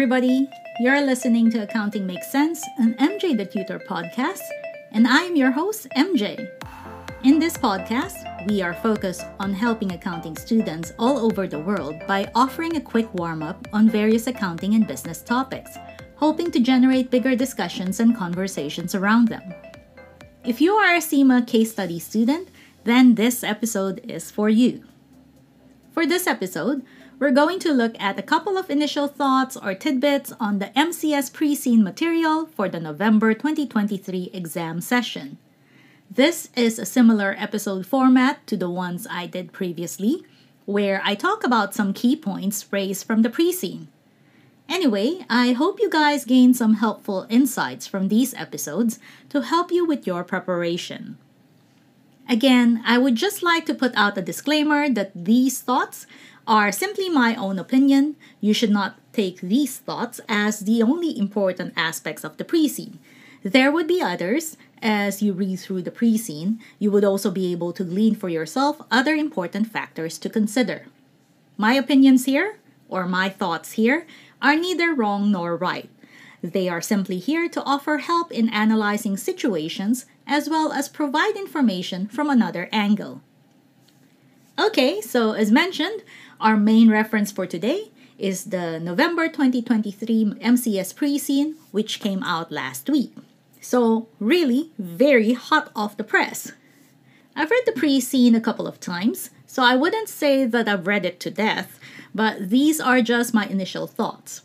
everybody. You're listening to Accounting Makes Cents, an MJ the Tutor podcast, and I am your host, MJ. In this podcast, we are focused on helping accounting students all over the world by offering a quick warm up on various accounting and business topics, hoping to generate bigger discussions and conversations around them. If you are a CIMA case study student, then this episode is for you. For this episode, we're going to look at a couple of initial thoughts or tidbits on the MCS pre-seen material for the November 2023 exam session. This is a similar episode format to the ones I did previously, where I talk about some key points raised from the pre-seen. Anyway, I hope you guys gain some helpful insights from these episodes to help you with your preparation. Again, I would just like to put out a disclaimer that these thoughts are simply my own opinion. You should not take these thoughts as the only important aspects of the pre-seen. There would be others. As you read through the pre-seen, you would also be able to glean for yourself other important factors to consider. My opinions here, or my thoughts here, are neither wrong nor right. They are simply here to offer help in analyzing situations as well as provide information from another angle. Okay, so as mentioned, our main reference for today is the November 2023 MCS pre-seen, which came out last week. So, really, very hot off the press. I've read the pre-seen a couple of times, so I wouldn't say that I've read it to death, but these are just my initial thoughts.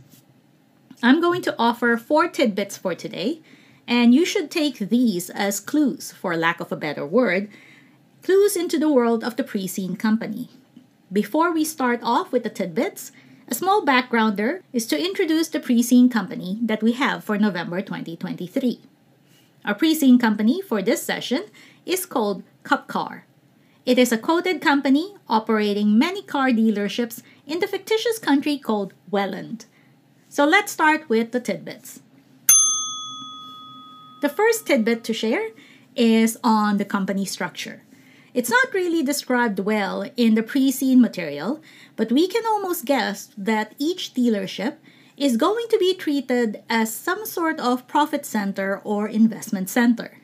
I'm going to offer four tidbits for today, and you should take these as clues, for lack of a better word, clues into the world of the pre-seen company. Before we start off with the tidbits, a small backgrounder is to introduce the pre-seen company that we have for November 2023. Our pre-seen company for this session is called Cupcar. It is a quoted company operating many car dealerships in the fictitious country called Welland. So let's start with the tidbits. The first tidbit to share is on the company structure. It's not really described well in the pre seen material, but we can almost guess that each dealership is going to be treated as some sort of profit center or investment center.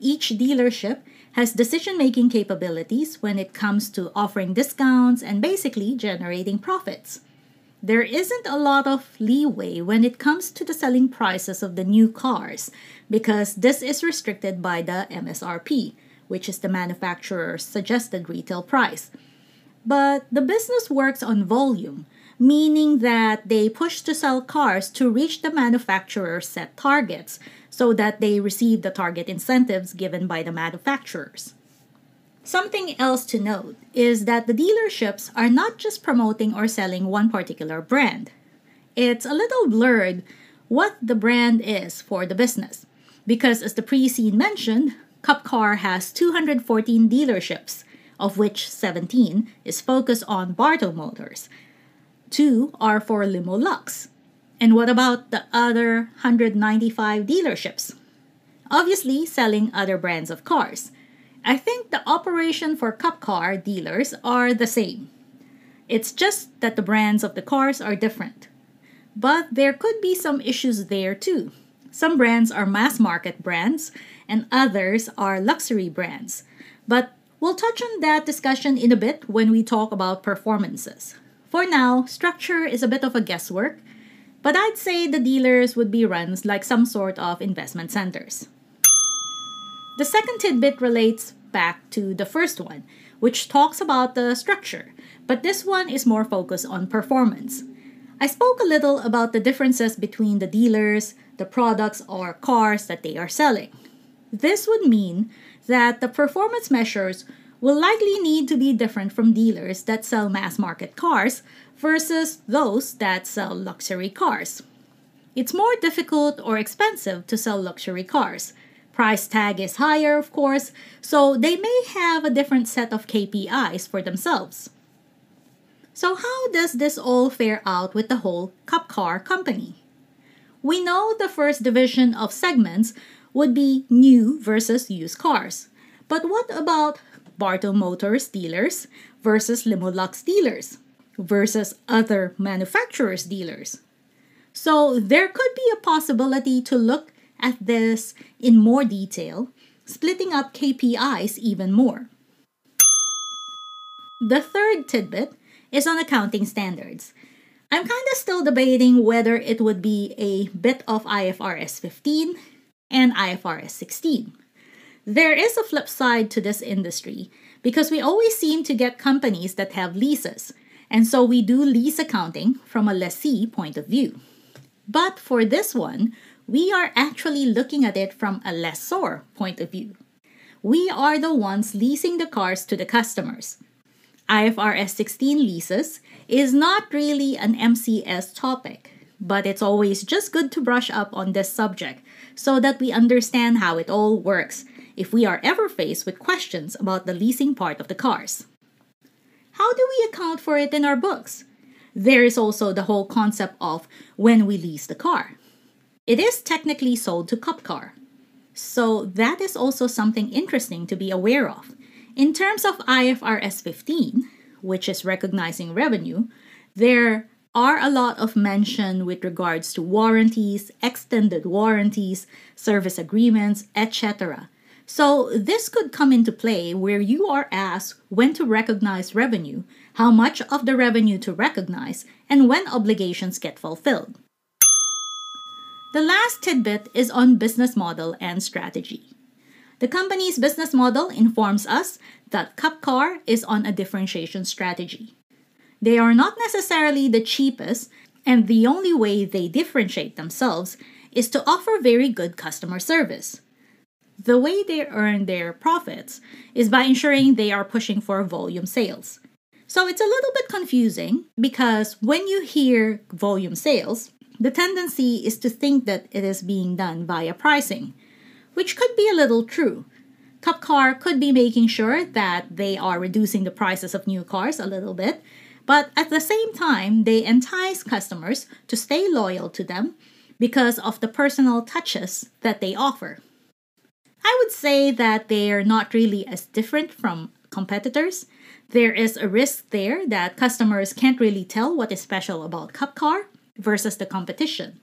Each dealership has decision making capabilities when it comes to offering discounts and basically generating profits. There isn't a lot of leeway when it comes to the selling prices of the new cars because this is restricted by the MSRP, which is the manufacturer's suggested retail price. But the business works on volume, meaning that they push to sell cars to reach the manufacturer's set targets so that they receive the target incentives given by the manufacturers. Something else to note is that the dealerships are not just promoting or selling one particular brand. It's a little blurred what the brand is for the business because, as the pre seen mentioned, Cupcar has 214 dealerships, of which 17 is focused on Bartow Motors. Two are for Limo Lux. And what about the other 195 dealerships? Obviously, selling other brands of cars. I think the operation for Cupcar dealers are the same. It's just that the brands of the cars are different. But there could be some issues there too. Some brands are mass market brands, and others are luxury brands. But we'll touch on that discussion in a bit when we talk about performances. For now, structure is a bit of a guesswork, but I'd say the dealers would be run like some sort of investment centers. The second tidbit relates back to the first one, which talks about the structure, but this one is more focused on performance. I spoke a little about the differences between the dealers, the products or cars that they are selling. This would mean that the performance measures will likely need to be different from dealers that sell mass market cars versus those that sell luxury cars. It's more difficult or expensive to sell luxury cars. Price tag is higher, of course, so they may have a different set of KPIs for themselves. So, how does this all fare out with the whole Cupcar company? We know the first division of segments would be new versus used cars. But what about Bartow Motors dealers versus Limo Lux dealers versus other manufacturers' dealers? So there could be a possibility to look at this in more detail, splitting up KPIs even more. The third tidbit is on accounting standards. I'm kind of still debating whether it would be a bit of IFRS 15 and IFRS 16. There is a flip side to this industry because we always seem to get companies that have leases, and so we do lease accounting from a lessee point of view. But for this one, we are actually looking at it from a lessor point of view. We are the ones leasing the cars to the customers. IFRS 16 leases is not really an MCS topic, but it's always just good to brush up on this subject so that we understand how it all works if we are ever faced with questions about the leasing part of the cars. How do we account for it in our books? There is also the whole concept of when we lease the car. It is technically sold to Cupcar. So that is also something interesting to be aware of. In terms of IFRS 15, which is recognizing revenue, there are a lot of mention with regards to warranties, extended warranties, service agreements, etc. So, this could come into play where you are asked when to recognize revenue, how much of the revenue to recognize, and when obligations get fulfilled. The last tidbit is on business model and strategy. The company's business model informs us that Cupcar is on a differentiation strategy. They are not necessarily the cheapest, and the only way they differentiate themselves is to offer very good customer service. The way they earn their profits is by ensuring they are pushing for volume sales. So it's a little bit confusing because when you hear volume sales, the tendency is to think that it is being done via pricing, which could be a little true. Cupcar could be making sure that they are reducing the prices of new cars a little bit, but at the same time, they entice customers to stay loyal to them because of the personal touches that they offer. I would say that they're not really as different from competitors. There is a risk there that customers can't really tell what is special about Cupcar versus the competition.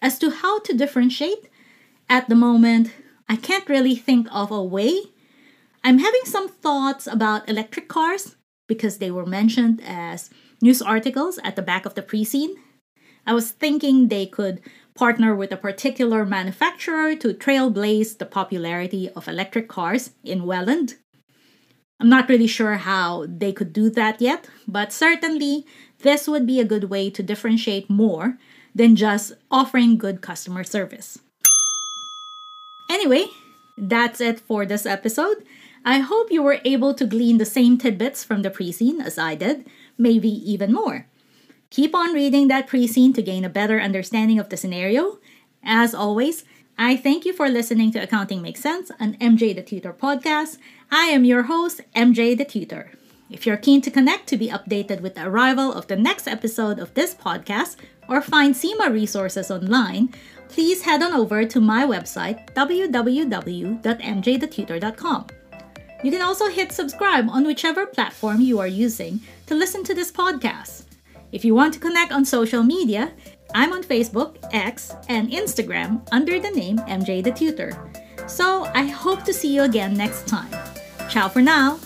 As to how to differentiate, at the moment, I can't really think of a way. I'm having some thoughts about electric cars because they were mentioned as news articles at the back of the pre seen. I was thinking they could partner with a particular manufacturer to trailblaze the popularity of electric cars in Welland. I'm not really sure how they could do that yet, but certainly this would be a good way to differentiate more than just offering good customer service. Anyway, that's it for this episode. I hope you were able to glean the same tidbits from the pre seen as I did, maybe even more. Keep on reading that pre seen to gain a better understanding of the scenario. As always, I thank you for listening to Accounting Makes Cents, an MJ the Tutor podcast. I am your host, MJ the Tutor. If you're keen to connect to be updated with the arrival of the next episode of this podcast or find CIMA resources online, please head on over to my website, www.mjthetutor.com. You can also hit subscribe on whichever platform you are using to listen to this podcast. If you want to connect on social media, I'm on Facebook, X, and Instagram under the name MJ the Tutor. So I hope to see you again next time. Ciao for now!